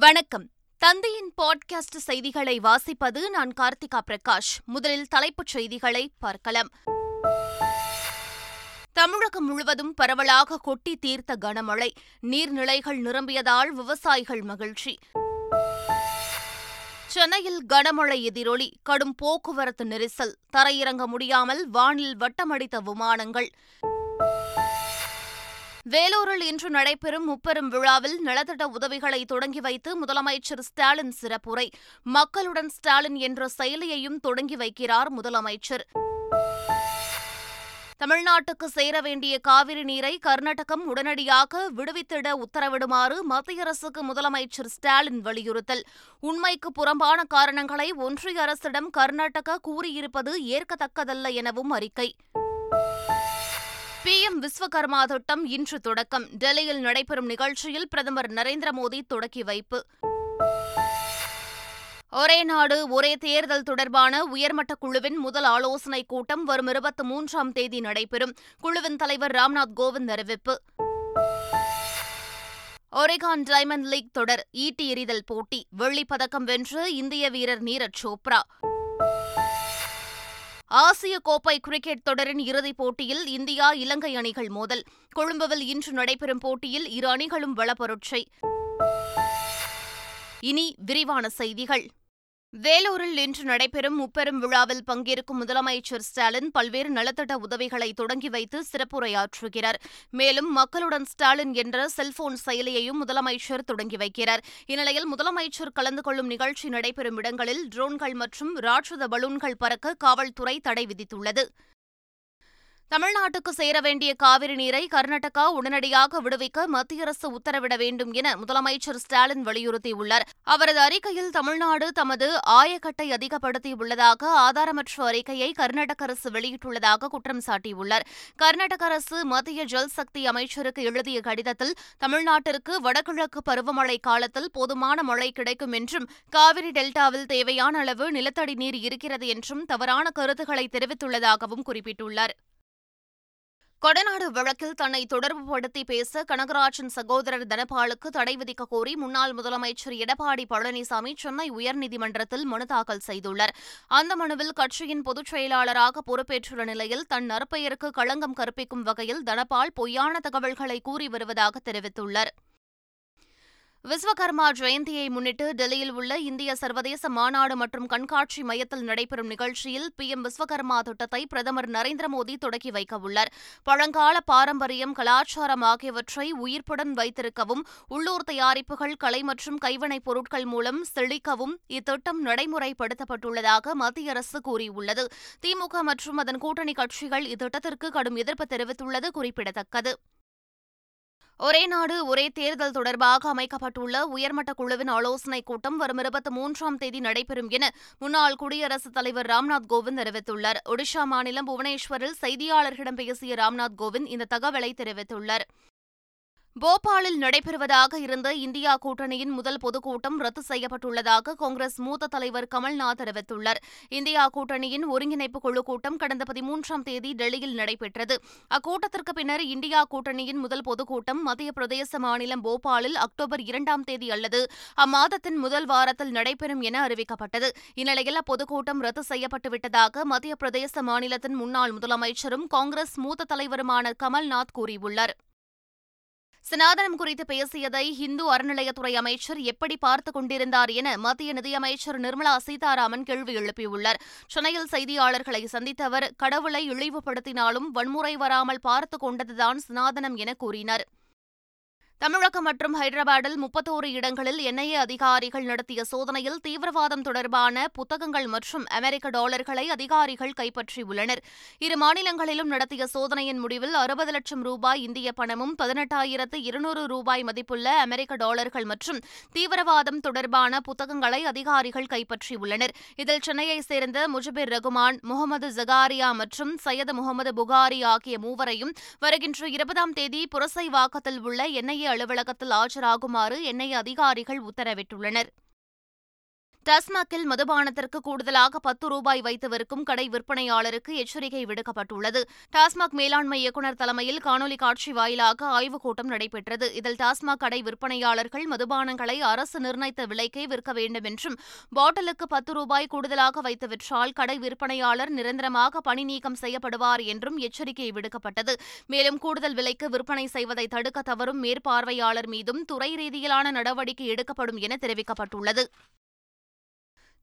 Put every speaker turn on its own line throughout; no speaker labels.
வணக்கம். தந்தையின் பாட்காஸ்ட் செய்திகளை வாசிப்பது நான் கார்த்திகா பிரகாஷ். முதலில் தலைப்புச் செய்திகளை பார்க்கலாம். தமிழகம் முழுவதும் பரவலாக கொட்டி தீர்த்த கனமழை. நீர்நிலைகள் நிரம்பியதால் விவசாயிகள் மகிழ்ச்சி. சென்னையில் கனமழை எதிரொலி கடும் போக்குவரத்து நெரிசல் தரையிறங்க முடியாமல் வானில் வட்டமடித்த விமானங்கள். வேலூரில் இன்று நடைபெறும் முப்பெரும் விழாவில் நலத்திட்ட உதவிகளை தொடங்கி வைத்து முதலமைச்சர் ஸ்டாலின் சிறப்புரை. மக்களுடன் ஸ்டாலின் என்ற செயலியையும் தொடங்கி வைக்கிறார் முதலமைச்சர். தமிழ்நாட்டுக்கு சேர வேண்டிய காவிரி நீரை கர்நாடகம் உடனடியாக விடுவித்திட உத்தரவிடுமாறு மத்திய அரசுக்கு முதலமைச்சர் ஸ்டாலின் வலியுறுத்தல். உண்மைக்கு புறம்பான காரணங்களை ஒன்றிய அரசிடம் கர்நாடகா கூறியிருப்பது ஏற்கத்தக்கதல்ல எனவும் அறிக்கை. பிஎம் விஸ்வகர்மா திட்டம் இன்று தொடக்கம். டெல்லியில் நடைபெறும் நிகழ்ச்சியில் பிரதமர் நரேந்திர மோடி தொடக்கி வைப்பு. ஒரே நாடு ஒரே தேர்தல் தொடர்பான உயர்மட்ட குழுவின் முதல் ஆலோசனைக் கூட்டம் வரும் இருபத்தி மூன்றாம் தேதி நடைபெறும். குழுவின் தலைவர் ராம்நாத் கோவிந்த் அறிவிப்பு. ஒரேகான் டைமண்ட் லீக் தொடர் ஈட்டி எறிதல் போட்டி. வெள்ளிப் பதக்கம் வென்று இந்திய வீரர் நீரஜ் சோப்ரா. ஆசிய கோப்பை கிரிக்கெட் தொடரின் இறுதிப் போட்டியில் இந்தியா இலங்கை அணிகள் மோதல். கொழும்புவில் இன்று நடைபெறும் போட்டியில் இரு அணிகளும் வளப்பரட்சை. இனி விரிவான செய்திகள். வேலூரில் இன்று நடைபெறும் முப்பெரும் விழாவில் பங்கேற்கும் முதலமைச்சர் ஸ்டாலின் பல்வேறு நலத்திட்ட உதவிகளை தொடங்கி வைத்து சிறப்புரையாற்றுகிறார். மேலும் மக்களுடன் ஸ்டாலின் என்ற செல்போன் செயலியையும் முதலமைச்சர் தொடங்கி வைக்கிறார். இந்நிலையில் முதலமைச்சர் கலந்து கொள்ளும் நிகழ்ச்சி நடைபெறும் இடங்களில் ட்ரோன்கள் மற்றும் ராட்சத பலூன்கள் பறக்க காவல்துறை தடை விதித்துள்ளது. தமிழ்நாட்டுக்கு சேர வேண்டிய காவிரி நீரை கர்நாடகா உடனடியாக விடுவிக்க மத்திய அரசு உத்தரவிட வேண்டும் என முதலமைச்சர் ஸ்டாலின் வலியுறுத்தியுள்ளார். அவரது அறிக்கையில் தமிழ்நாடு தமது ஆயக்கட்டை அதிகப்படுத்தியுள்ளதாக ஆதாரமற்ற அறிக்கையை கர்நாடக அரசு வெளியிட்டுள்ளதாக குற்றம் சாட்டியுள்ளார். கர்நாடக அரசு மத்திய ஜல் சக்தி அமைச்சருக்கு எழுதிய கடிதத்தில் தமிழ்நாட்டிற்கு வடகிழக்கு பருவமழை காலத்தில் போதுமான மழை கிடைக்கும் என்றும் காவிரி டெல்டாவில் தேவையான அளவு நிலத்தடி நீர் இருக்கிறது என்றும் தவறான கருத்துக்களை தெரிவித்துள்ளதாகவும் குறிப்பிட்டுள்ளார். கொடநாடு வழக்கில் தன்னை தொடர்புபடுத்தி பேச கனகராஜின் சகோதரர் தனபாலுக்கு தடை விதிக்க கோரி முன்னாள் முதலமைச்சர் எடப்பாடி பழனிசாமி சென்னை உயர்நீதிமன்றத்தில் மனு தாக்கல் செய்துள்ளார். அந்த மனுவில் கட்சியின் பொதுச் செயலாளராக பொறுப்பேற்றுள்ள நிலையில் தன் நற்பெயருக்கு களங்கம் கற்பிக்கும் வகையில் தனபால் பொய்யான தகவல்களை கூறி வருவதாக தெரிவித்துள்ளார். விஸ்வகர்மா ஜெயந்தியை முன்னிட்டு டெல்லியில் உள்ள இந்திய சர்வதேச மாநாடு மற்றும் கண்காட்சி மையத்தில் நடைபெறும் நிகழ்ச்சியில் பி எம் விஸ்வகர்மா திட்டத்தை பிரதமர் நரேந்திர மோடி தொடக்கி வைக்கவுள்ளார் பழங்கால பாரம்பரியம் கலாச்சாரம் ஆகியவற்றை உயிர்ப்புடன் வைத்திருக்கவும் உள்ளூர் தயாரிப்புகள் கலை மற்றும் கைவினைப் பொருட்கள் மூலம் செழிக்கவும் இத்திட்டம் நடைமுறைப்படுத்தப்பட்டுள்ளதாக மத்திய அரசு கூறியுள்ளது. திமுக மற்றும் அதன் கூட்டணி கட்சிகள் இத்திட்டத்திற்கு கடும் எதிர்ப்பு தெரிவித்துள்ளது குறிப்பிடத்தக்கது. ஒரே நாடு ஒரே தேர்தல் தொடர்பாக அமைக்கப்பட்டுள்ள உயர்மட்ட குழுவின் ஆலோசனைக் கூட்டம் வரும் இருபத்தி மூன்றாம் தேதி நடைபெறும் என முன்னாள் குடியரசுத் தலைவர் ராம்நாத் கோவிந்த் தெரிவித்துள்ளார். ஒடிஷா மாநிலம் புவனேஸ்வரில் செய்தியாளர்களிடம் பேசிய ராம்நாத் கோவிந்த் இந்த தகவலை தெரிவித்துள்ளார். போபாலில் நடைபெறுவதாக இருந்த இந்தியா கூட்டணியின் முதல் பொதுக்கூட்டம் ரத்து செய்யப்பட்டுள்ளதாக காங்கிரஸ் மூத்த தலைவர் கமல்நாத் தெரிவித்துள்ளார். இந்தியா கூட்டணியின் ஒருங்கிணைப்பு குழு கூட்டம் கடந்த பதிமூன்றாம் தேதி டெல்லியில் நடைபெற்றது. அக்கூட்டத்திற்கு பின்னர் இந்தியா கூட்டணியின் முதல் பொதுக்கூட்டம் மத்திய பிரதேச மாநிலம் போபாலில் அக்டோபர் இரண்டாம் தேதி அல்லது அம்மாதத்தின் முதல் வாரத்தில் நடைபெறும் என அறிவிக்கப்பட்டது. இந்நிலையில் அப்பொதுக்கூட்டம் ரத்து செய்யப்பட்டுவிட்டதாக மத்திய பிரதேச மாநிலத்தின் முன்னாள் முதலமைச்சரும் காங்கிரஸ் மூத்த தலைவருமான கமல்நாத் கூறியுள்ளார். சனாதனம் குறித்து பேசியதை இந்து அறநிலையத்துறை அமைச்சர் எப்படி பார்த்துக் கொண்டிருந்தார் என மத்திய நிதியமைச்சர் நிர்மலா சீதாராமன் கேள்வி எழுப்பியுள்ளார். சென்னையில் செய்தியாளர்களை சந்தித்த அவர் கடவுளை இழிவுபடுத்தினாலும் வன்முறை வராமல் பார்த்துக் கொண்டதுதான் சனாதனம் என கூறினார். தமிழகம் மற்றும் ஹைதராபாத்தில் முப்பத்தோரு இடங்களில் என்ஐஏ அதிகாரிகள் நடத்திய சோதனையில் தீவிரவாதம் தொடர்பான புத்தகங்கள் மற்றும் அமெரிக்க டாலர்களை அதிகாரிகள் கைப்பற்றியுள்ளனர். இரு மாநிலங்களிலும் நடத்திய சோதனையின் முடிவில் அறுபது லட்சம் ரூபாய் இந்திய பணமும் பதினெட்டாயிரத்து இருநூறு ரூபாய் மதிப்புள்ள அமெரிக்க டாலர்கள் மற்றும் தீவிரவாதம் தொடர்பான புத்தகங்களை அதிகாரிகள் கைப்பற்றியுள்ளனர். இதில் சென்னையைச் சேர்ந்த முஜபிர் ரகுமான் முகமது ஜகாரியா மற்றும் சையது முகமது புகாரி ஆகிய மூவரையும் வருகின்ற இருபதாம் தேதி புரசைவாக்கத்தில் உள்ள என்ஐஏ அலுவலகத்தில் ஆஜராகுமாறு என்ஐஏ அதிகாரிகள் உத்தரவிட்டுள்ளனர். டாஸ்மாகில் மதுபானத்திற்கு கூடுதலாக பத்து ரூபாய் வைத்து விற்கும் கடை விற்பனையாளருக்கு எச்சரிக்கை விடுக்கப்பட்டுள்ளது. டாஸ்மாக் மேலாண்மை இயக்குநர் தலைமையில் காணொலி காட்சி வாயிலாக ஆய்வுக் கூட்டம் நடைபெற்றது. இதில் டாஸ்மாக் கடை விற்பனையாளர்கள் மதுபானங்களை அரசு நிர்ணயித்த விலைக்கே விற்க வேண்டும் என்றும் பாட்டிலுக்கு பத்து ரூபாய் கூடுதலாக வைத்து விற்றால் கடை விற்பனையாளர் நிரந்தரமாக பணி நீக்கம் செய்யப்படுவார் என்றும் எச்சரிக்கை விடுக்கப்பட்டது. மேலும் கூடுதல் விலைக்கு விற்பனை செய்வதை தடுக்க தவறும் மேற்பார்வையாளர் மீதும் துறை ரீதியிலான நடவடிக்கை எடுக்கப்படும் என தெரிவிக்கப்பட்டுள்ளது.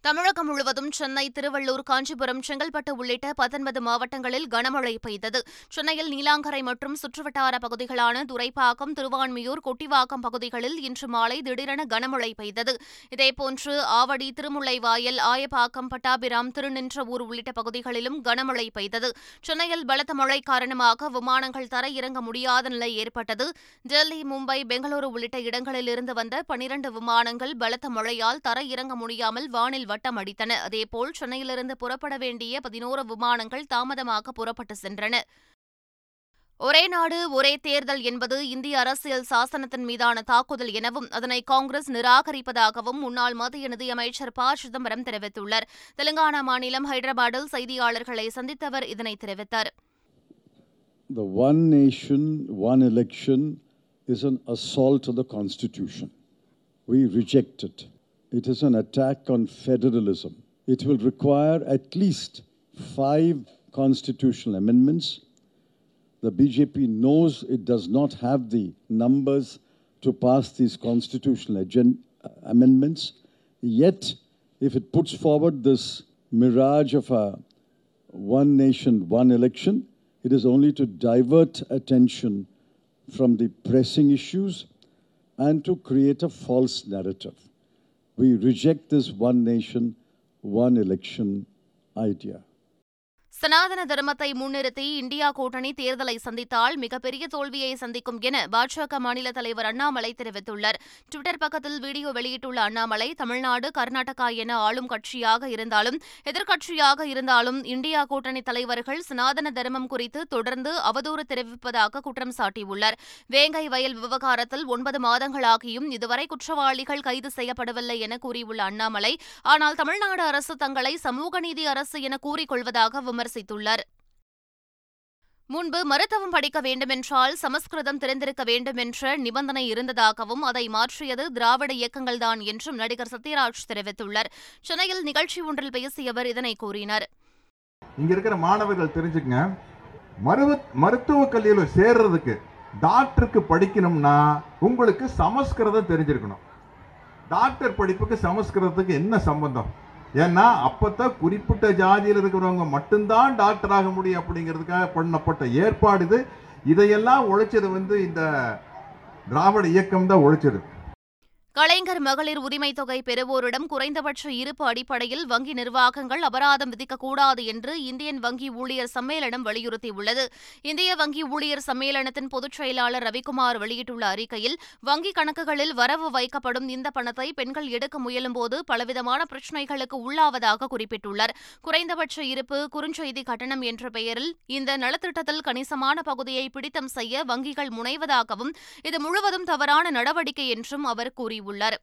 தமிழகம் முழுவதும் சென்னை திருவள்ளூர் காஞ்சிபுரம் செங்கல்பட்டு உள்ளிட்ட பத்தொன்பது மாவட்டங்களில் கனமழை பெய்தது. சென்னையில் நீலாங்கரை மற்றும் சுற்றுவட்டார பகுதிகளான துரைப்பாக்கம் திருவான்மியூர் கொட்டிவாக்கம் பகுதிகளில் இன்று மாலை திடீரென கனமழை பெய்தது. இதேபோன்று ஆவடி திருமுல்லைவாயல் ஆயப்பாக்கம் பட்டாபிராம் திருநின்றவூர் உள்ளிட்ட பகுதிகளிலும் கனமழை பெய்தது. சென்னையில் பலத்த மழை காரணமாக விமானங்கள் தர இறங்க முடியாத நிலை ஏற்பட்டது. டெல்லி மும்பை பெங்களூரு உள்ளிட்ட இடங்களிலிருந்து வந்த பனிரண்டு விமானங்கள் பலத்த மழையால் இறங்க முடியாமல் வானில் வட்டம் அடித்தன. அதேபோல் சென்னையிலிருந்து புறப்பட வேண்டிய பதினோரு விமானங்கள் தாமதமாக புறப்பட்டு சென்றன. ஒரே நாடு ஒரே தேர்தல் என்பது இந்திய அரசியல் சாசனத்தின் மீதான தாக்குதல் எனவும் அதனை காங்கிரஸ் நிராகரிப்பதாகவும் முன்னாள் மத்திய நிதியமைச்சர் ப. சிதம்பரம் தெரிவித்துள்ளார். தெலுங்கானா மாநிலம் ஹைதராபாத்தில் செய்தியாளர்களை சந்தித்தவர் இதனை தெரிவித்தார்.
The one nation, one election is an assault on the Constitution. We reject it. It is an attack on federalism. It will require at least five constitutional amendments. The BJP knows it does not have the numbers to pass these constitutional agen- uh, amendments. Yet, if it puts forward this mirage of a one nation, one election, it is only to divert attention from the pressing issues and to create a false narrative. We reject this one nation, one election idea.
சனாதன தர்மத்தை முன்னிறுத்தி India கூட்டணி தேர்தலை சந்தித்தால் மிகப்பெரிய தோல்வியை சந்திக்கும் என பாஜக மாநில தலைவர் அண்ணாமலை தெரிவித்துள்ளார். டுவிட்டர் பக்கத்தில் வீடியோ வெளியிட்டுள்ள அண்ணாமலை தமிழ்நாடு கர்நாடகா என ஆளும் கட்சியாக இருந்தாலும் எதிர்க்கட்சியாக இருந்தாலும் இந்தியா கூட்டணி தலைவர்கள் சனாதன தர்மம் குறித்து தொடர்ந்து அவதூறு தெரிவிப்பதாக குற்றம் சாட்டியுள்ளார். வேங்கை வயல் விவகாரத்தில் ஒன்பது மாதங்களாகியும் இதுவரை குற்றவாளிகள் கைது செய்யப்படவில்லை என கூறியுள்ள அண்ணாமலை ஆனால் தமிழ்நாடு அரசு தங்களை சமூக நீதி அரசு என கூறிக்கொள்வதாக விமர்சித்துள்ளார். முன்பு மருத்துவம் படிக்க வேண்டுமென்றால் சமஸ்கிருதம் தெரிந்திருக்க வேண்டுமென்ற நிபந்தனை இருந்ததாகவும் அதை மாற்றியது திராவிட இயக்கங்கள்தான் என்றும் நடிகர் சத்யராஜ் தெரிவித்துள்ளார். சென்னையில் நிகழ்ச்சி ஒன்றில் பேசிய அவர் இதனை கூறினார்.
இங்க இருக்கிற மாணவர்கள் தெரிஞ்சுக்கங்க. மருத்துவ மருத்துவக் கல்வியில் சேர்றதுக்கு டாக்டருக்கு படிக்கணும்னா உங்களுக்கு சமஸ்கிருதம் தெரிஞ்சிருக்கணும். டாக்டர் படிப்புக்கு சமஸ்கிருதத்துக்கு என்ன சம்பந்தம்? ஏன்னா அப்போத்தான் குறிப்பிட்ட ஜாதியில் இருக்கிறவங்க மட்டும்தான் டாக்டர் ஆக முடியும் அப்படிங்கிறதுக்காக பண்ணப்பட்ட ஏற்பாடு இது. இதையெல்லாம் உழைச்சது வந்து இந்த திராவிட இயக்கம் தான் உழைச்சது.
கலைஞர் மகளிர் உரிமைத் தொகை பெறுவோரிடம் குறைந்தபட்ச இருப்பு அடிப்படையில் வங்கி நிர்வாகங்கள் அபராதம் விதிக்கக்கூடாது என்று இந்தியன் வங்கி ஊழியர் சம்மேளனம் வலியுறுத்தியுள்ளது. இந்திய வங்கி ஊழியர் சம்மேளனத்தின் பொதுச் செயலாளர் ரவிக்குமார் வெளியிட்டுள்ள அறிக்கையில் வங்கிக் கணக்குகளில் வரவு வைக்கப்படும் இந்த பணத்தை பெண்கள் எடுக்க முயலும்போது பலவிதமான பிரச்சினைகளுக்கு உள்ளாவதாக குறிப்பிட்டுள்ளார். குறைந்தபட்ச இருப்பு குறுஞ்செய்தி கட்டணம் என்ற பெயரில் இந்த நலத்திட்டத்தில் கணிசமான பகுதியை பிடித்தம் செய்ய வங்கிகள் முனைவதாகவும் இது முழுவதும் தவறான நடவடிக்கை என்றும் அவர் கூறியுள்ளார். கூறியுள்ளார்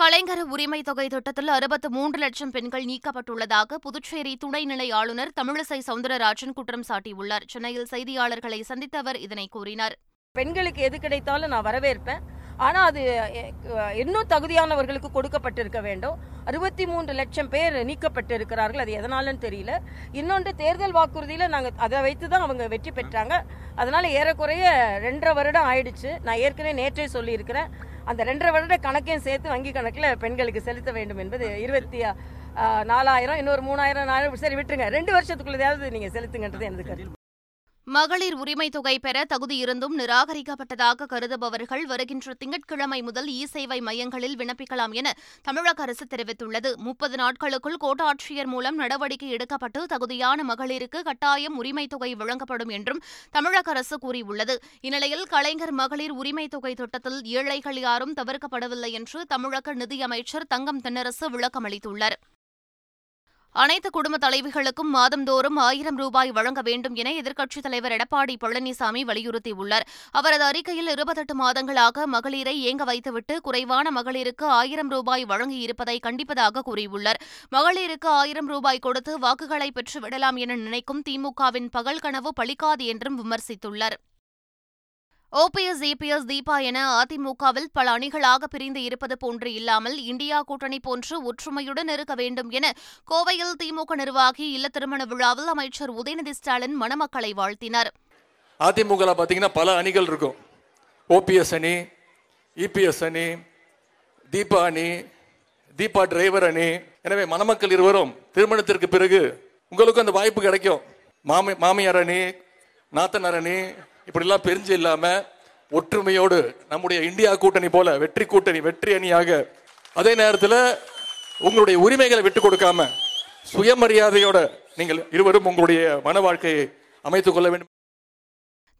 கலைஞர் உரிமை தொகை திட்டத்தில் அறுபத்து மூன்று லட்சம் பெண்கள் நீக்கப்பட்டுள்ளதாக புதுச்சேரி துணைநிலை ஆளுநர் தமிழிசை சவுந்தரராஜன் குற்றம் சாட்டியுள்ளார். சென்னையில் செய்தியாளர்களை சந்தித்த அவர் இதனை கூறினார்.
பெண்களுக்கு எது கிடைத்தாலும் நான் வரவேற்பேன். ஆனா அது இன்னும் தகுதியானவர்களுக்கு கொடுக்கப்பட்டிருக்க வேண்டும். அறுபத்தி மூன்று லட்சம் பேர் நீக்கப்பட்டு இருக்கிறார்கள் அது எதனாலன்னு தெரியல. இன்னொன்று தேர்தல் வாக்குறுதியில நாங்கள் அதை வைத்து தான் அவங்க வெற்றி பெற்றாங்க. அதனால ஏறக்குறைய ரெண்டரை வருடம் ஆயிடுச்சு. நான் ஏற்கனவே நேற்றே சொல்லியிருக்கிறேன். அந்த ரெண்டரை வருட கணக்கையும் சேர்த்து வங்கி கணக்கில் பெண்களுக்கு செலுத்த வேண்டும் என்பது இருபத்தி நாலாயிரம் இன்னொரு மூணாயிரம் நாலாயிரம் சரி விட்டுருங்க. ரெண்டு வருஷத்துக்குள்ளதாவது நீங்கள் செலுத்துங்கன்றது எனது கருத்து
மகளிர் உரிமை தொகை பெற தகுதியிருந்தும் நிராகரிக்கப்பட்டதாக கருதுபவர்கள் வருகின்ற திங்கட்கிழமை முதல் இ சேவை மையங்களில் விண்ணப்பிக்கலாம் என தமிழக அரசு தெரிவித்துள்ளது. முப்பது நாட்களுக்குள் கோட்டாட்சியர் மூலம் நடவடிக்கை எடுக்கப்பட்டு தகுதியான மகளிருக்கு கட்டாயம் உரிமை தொகை வழங்கப்படும் என்றும் தமிழக அரசு கூறியுள்ளது. இந்நிலையில் கலைஞர் மகளிர் உரிமை தொகை திட்டத்தில் ஏழைகள் யாரும் தவிர்க்கப்படவில்லை என்று தமிழக நிதியமைச்சர் தங்கம் தென்னரசு விளக்கமளித்துள்ளார். அனைத்து குடும்ப தலைவிகளுக்கும் மாதந்தோறும் ஆயிரம் ரூபாய் வழங்க வேண்டும் என எதிர்க்கட்சித் தலைவர் எடப்பாடி பழனிசாமி வலியுறுத்தியுள்ளார். அவரது அறிக்கையில் இருபத்தெட்டு மாதங்களாக மகளிரை ஏங்க வைத்துவிட்டு குறைவான மகளிருக்கு ஆயிரம் ரூபாய் வழங்கியிருப்பதை கண்டிப்பதாக கூறியுள்ளார். மகளிருக்கு ஆயிரம் ரூபாய் கொடுத்து வாக்குகளை பெற்று விடலாம் என நினைக்கும் திமுகவின் பகல் கனவு பலிக்காது என்றும் விமர்சித்துள்ளார். ஓபிஎஸ் இபிஎஸ் தீபா என அதிமுகவில் பல அணிகளாக பிரிந்து இருப்பது போன்று இல்லாமல் இந்தியா கூட்டணி போன்று ஒற்றுமையுடன் இருக்க வேண்டும் என கோவையில் திமுக நிர்வாகி இல்ல திருமண விழாவில் அமைச்சர் உதயநிதி ஸ்டாலின் மணமக்களை வாழ்த்தினார்.
அதிமுக பார்த்தீங்கன்னா பல அணிகள் இருக்கும். ஓபிஎஸ் அணி இபிஎஸ் அணி தீபா அணி தீபா டிரைவர் அணி. எனவே மணமக்கள் இருவரும் திருமணத்திற்கு பிறகு உங்களுக்கும் அந்த வாய்ப்பு கிடைக்கும். மாமி மாமியார் அணி நாத்தனார் அணி இப்படிலாம் பிரிஞ்சு இல்லாம ஒற்றுமையோடு நம்முடைய இந்தியா கூட்டணி போல வெற்றி கூட்டணி வெற்றி அணியாக அதே நேரத்தில் உங்களுடைய உரிமைகளை விட்டு கொடுக்காம சுயமரியாதையோட நீங்கள் இருவரும் உங்களுடைய மன வாழ்க்கையை அமைத்துக் கொள்ள வேண்டும்.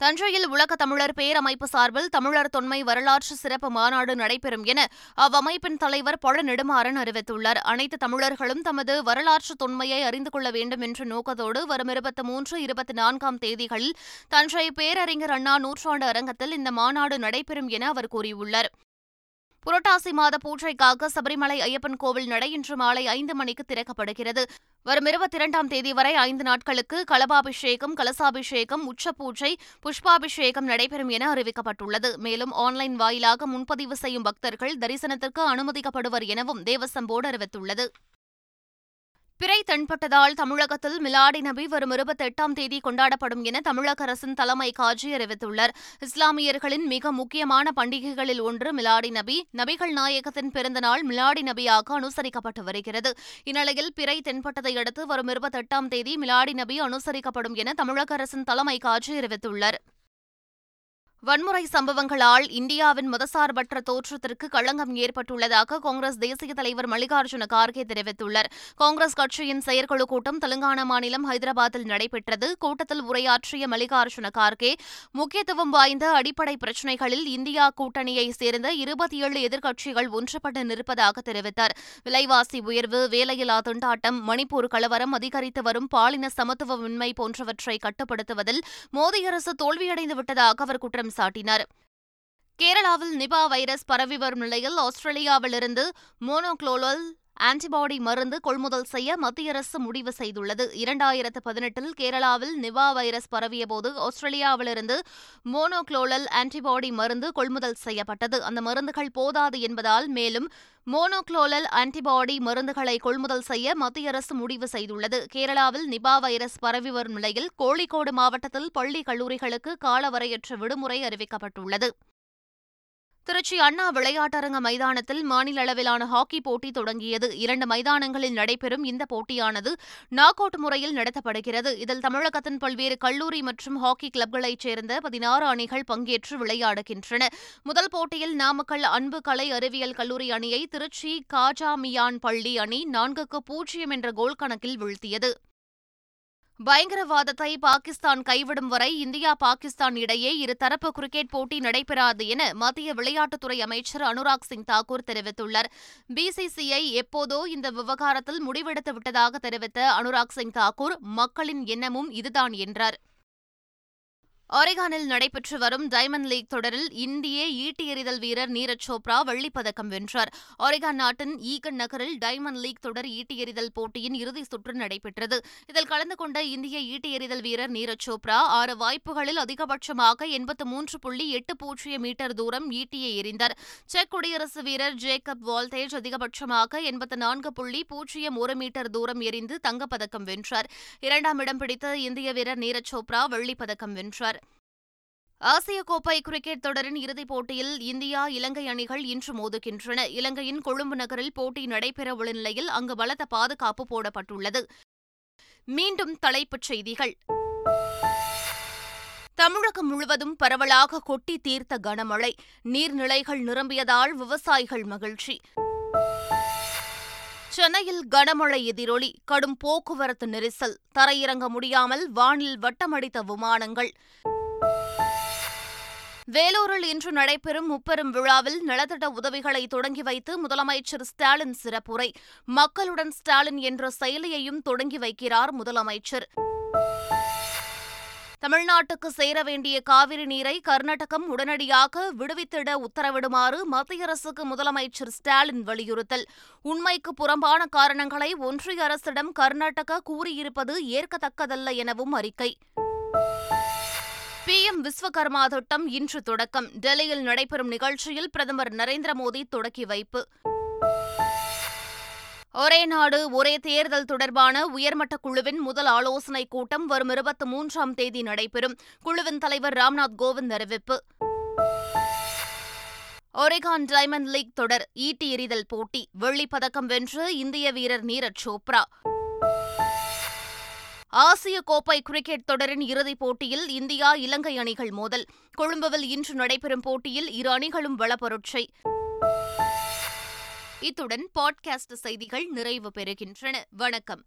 தஞ்சையில் உலக தமிழர் பேரமைப்பு சார்பில் தமிழர் தொன்மை வரலாற்று சிறப்பு மாநாடு நடைபெறும் என அவ்வமைப்பின் தலைவர் பழ நெடுமாறன் அறிவித்துள்ளார். அனைத்து தமிழர்களும் தமது வரலாற்று தொன்மையை அறிந்து கொள்ள வேண்டும் என்ற நோக்கத்தோடு வரும் இருபத்தி மூன்று இருபத்தி நான்காம் தேதிகளில் தஞ்சை பேரறிஞர் அண்ணா நூற்றாண்டு அரங்கத்தில் இந்த மாநாடு நடைபெறும் என அவர் கூறியுள்ளார். புரட்டாசி மாத பூஜைக்காக சபரிமலை ஐயப்பன் கோவில் நடை இன்று மாலை ஐந்து மணிக்கு திறக்கப்படுகிறது. வரும் இருபத்தி இரண்டாம் தேதி வரை ஐந்து நாட்களுக்கு கலபாபிஷேகம் கலசாபிஷேகம் உச்சபூஜை புஷ்பாபிஷேகம் நடைபெறும் என அறிவிக்கப்பட்டுள்ளது. மேலும் ஆன்லைன் வாயிலாக முன்பதிவு செய்யும் பக்தர்கள் தரிசனத்திற்கு அனுமதிக்கப்படுவர் எனவும் தேவசம் போர்டு அறிவித்துள்ளது. பிறை தென்பட்டதால் தமிழகத்தில் மிலாடி நபி வரும் இருபத்தி எட்டாம் தேதி கொண்டாடப்படும் என தமிழக அரசின் தலைமை காஜி அறிவித்துள்ளார். இஸ்லாமியர்களின் மிக முக்கியமான பண்டிகைகளில் ஒன்று மிலாடி நபி. நபிகள் நாயகத்தின் பிறந்த நாள் மிலாடி நபியாக அனுசரிக்கப்பட்டு வருகிறது. இந்நிலையில் பிறை தென்பட்டதை அடுத்து வரும் இருபத்தி எட்டாம் தேதி மிலாடி நபி அனுசரிக்கப்படும் என தமிழக அரசின் தலைமை காஜி அறிவித்துள்ளார். வன்முறை சம்பவங்களால் இந்தியாவின் மதசார்பற்ற தோற்றத்திற்கு களங்கம் ஏற்பட்டுள்ளதாக காங்கிரஸ் தேசிய தலைவர் மல்லிகார்ஜுன கார்கே தெரிவித்துள்ளார். காங்கிரஸ் கட்சியின் செயற்குழு கூட்டம் தெலுங்கானா மாநிலம் ஹைதராபாத்தில் நடைபெற்றது. கூட்டத்தில் உரையாற்றிய மல்லிகார்ஜுன கார்கே முக்கியத்துவம் வாய்ந்த அடிப்படை பிரச்சினைகளில் இந்தியா கூட்டணியை சேர்ந்த இருபத்தி ஏழு எதிர்க்கட்சிகள் ஒன்றுபட்டு நிற்பதாக தெரிவித்தார். விலைவாசி உயர்வு வேலையில்லா திண்டாட்டம் மணிப்பூர் கலவரம் அதிகரித்து வரும் பாலின சமத்துவமின்மை போன்றவற்றை கட்டுப்படுத்துவதில் மோடி அரசு தோல்வியடைந்து விட்டதாக அவர் குற்றம் சாட்டினார். கேரளாவில் நிபா வைரஸ் பரவி வரும் நிலையில் ஆஸ்திரேலியாவிலிருந்து மோனோக்ளோலல் ஆன்டிபாடி மருந்து கொள்முதல் செய்ய மத்திய அரசு முடிவு செய்துள்ளது. இரண்டாயிரத்து பதினெட்டில் கேரளாவில் நிவா வைரஸ் பரவியபோது ஆஸ்திரேலியாவிலிருந்து மோனோக்ளோலல் ஆன்டிபாடி மருந்து கொள்முதல் செய்யப்பட்டது. அந்த மருந்துகள் போதாது என்பதால் மேலும் மோனோக்ளோலல் ஆன்டிபாடி மருந்துகளை கொள்முதல் செய்ய மத்திய அரசு முடிவு செய்துள்ளது. கேரளாவில் நிபா வைரஸ் பரவி வரும் நிலையில் கோழிக்கோடு மாவட்டத்தில் பள்ளி கல்லூரிகளுக்கு காலவரையற்ற விடுமுறை அறிவிக்கப்பட்டுள்ளது. திருச்சி அண்ணா விளையாட்டரங்க மைதானத்தில் மாநில அளவிலான ஹாக்கி போட்டி தொடங்கியது. இரண்டு மைதானங்களில் நடைபெறும் இந்த போட்டியானது நாக் அவுட் முறையில் நடத்தப்படுகிறது. இதில் தமிழகத்தின் பல்வேறு கல்லூரி மற்றும் ஹாக்கி கிளப்களைச் சேர்ந்த பதினாறு அணிகள் பங்கேற்று விளையாடுகின்றன. முதல் போட்டியில் நாமக்கல் அன்பு கலை அறிவியல் கல்லூரி அணியை திருச்சி காஜாமியான் பள்ளி அணி நான்குக்கு பூஜ்ஜியம் என்ற கோல் கணக்கில் வீழ்த்தியது. பயங்கரவாதத்தை பாகிஸ்தான் கைவிடும் வரை இந்தியா பாகிஸ்தான் இடையே இருதரப்பு கிரிக்கெட் போட்டி நடைபெறாது என மத்திய விளையாட்டுத்துறை அமைச்சர் அனுராக் சிங் தாக்கூர் தெரிவித்துள்ளார். பிசிசிஐ எப்போதோ இந்த விவகாரத்தில் முடிவெடுத்து விட்டதாக தெரிவித்த அனுராக் சிங் தாக்கூர் மக்களின் எண்ணமும் இதுதான் என்றார். ஒரேகானில் நடைபெற்று வரும் டைமண்ட் லீக் தொடரில் இந்திய ஈட்டி எறிதல் வீரர் நீரஜ் சோப்ரா வெள்ளிப்பதக்கம் வென்றார். ஒரேகான் நாட்டின் ஈகன் நகரில் டைமண்ட் லீக் தொடர் ஈட்டி எறிதல் போட்டியின் இறுதி சுற்று நடைபெற்றது. இதில் கலந்து கொண்ட இந்திய ஈட்டி எறிதல் வீரர் நீரஜ் சோப்ரா ஆறு வாய்ப்புகளில் அதிகபட்சமாக எண்பத்து மூன்று புள்ளி எட்டு பூஜ்ஜியம் மீட்டர் தூரம் ஈட்டியை எறிந்தார். செக் குடியரசு வீரர் ஜேக்கப் வால்டேஜ் அதிகபட்சமாக எண்பத்து நான்கு புள்ளி பூஜ்ஜியம் ஒரு மீட்டர் தூரம் எறிந்து தங்கப்பதக்கம் வென்றார். இரண்டாம் இடம் பிடித்த இந்திய வீரர் நீரஜ் சோப்ரா வெள்ளிப்பதக்கம் வென்றார். ஆசிய கோப்பை கிரிக்கெட் தொடரின் இறுதிப் போட்டியில் இந்தியா இலங்கை அணிகள் இன்று மோதுகின்றன. இலங்கையின் கொழும்பு நகரில் போட்டி நடைபெறவுள்ள நிலையில் அங்கு பலத்த பாதுகாப்பு போடப்பட்டுள்ளது. மீண்டும் தலைப்புச் செய்திகள். தமிழகம் முழுவதும் பரவலாக கொட்டி தீர்த்த கனமழை. நீர்நிலைகள் நிரம்பியதால் விவசாயிகள் மகிழ்ச்சி. சென்னையில் கனமழை எதிரொலி. கடும் போக்குவரத்து நெரிசல். தரையிறங்க முடியாமல் வானில் வட்டமடித்த விமானங்கள். வேலூரில் இன்று நடைபெறும் முப்பெரும் விழாவில் நலத்திட்ட உதவிகளை தொடங்கி வைத்து முதலமைச்சர் ஸ்டாலின் சிறப்புரை. மக்களுடன் ஸ்டாலின் என்ற செயலியையும் தொடங்கி வைக்கிறார் முதலமைச்சர். தமிழ்நாட்டுக்கு சேர வேண்டிய காவிரி நீரை கர்நாடகம் உடனடியாக விடுவித்திட உத்தரவிடுமாறு மத்திய அரசுக்கு முதலமைச்சர் ஸ்டாலின் வலியுறுத்தல். உண்மைக்கு புறம்பான காரணங்களை ஒன்றிய அரசிடம் கர்நாடகா கூறியிருப்பது ஏற்கத்தக்கதல்ல எனவும் அறிக்கை. பிஎம் விஸ்வகர்மா திட்டம் இன்று தொடக்கம். டெல்லியில் நடைபெறும் நிகழ்ச்சியில் பிரதமர் நரேந்திர மோடி தொடக்கி வைப்பு. ஒரே நாடு ஒரே தேர்தல் தொடர்பான உயர்மட்ட குழுவின் முதல் ஆலோசனைக் கூட்டம் வரும் இருபத்தி மூன்றாம் தேதி நடைபெறும். குழுவின் தலைவர் ராம்நாத் கோவிந்த் அறிவிப்பு. ஒரேகான் டைமண்ட் லீக் தொடர் ஈட்டி எறிதல் போட்டி. வெள்ளிப் பதக்கம் வென்று இந்திய வீரர் நீரஜ் சோப்ரா. ஆசிய கோப்பை கிரிக்கெட் தொடரின் இறுதிப் போட்டியில் இந்தியா இலங்கை அணிகள் மோதல். கொழும்புவில் இன்று நடைபெறும் போட்டியில் இரு அணிகளும் வளப்பொருட்சை. இத்துடன் பாட்காஸ்ட் செய்திகள் நிறைவு பெறுகின்றன. வணக்கம்.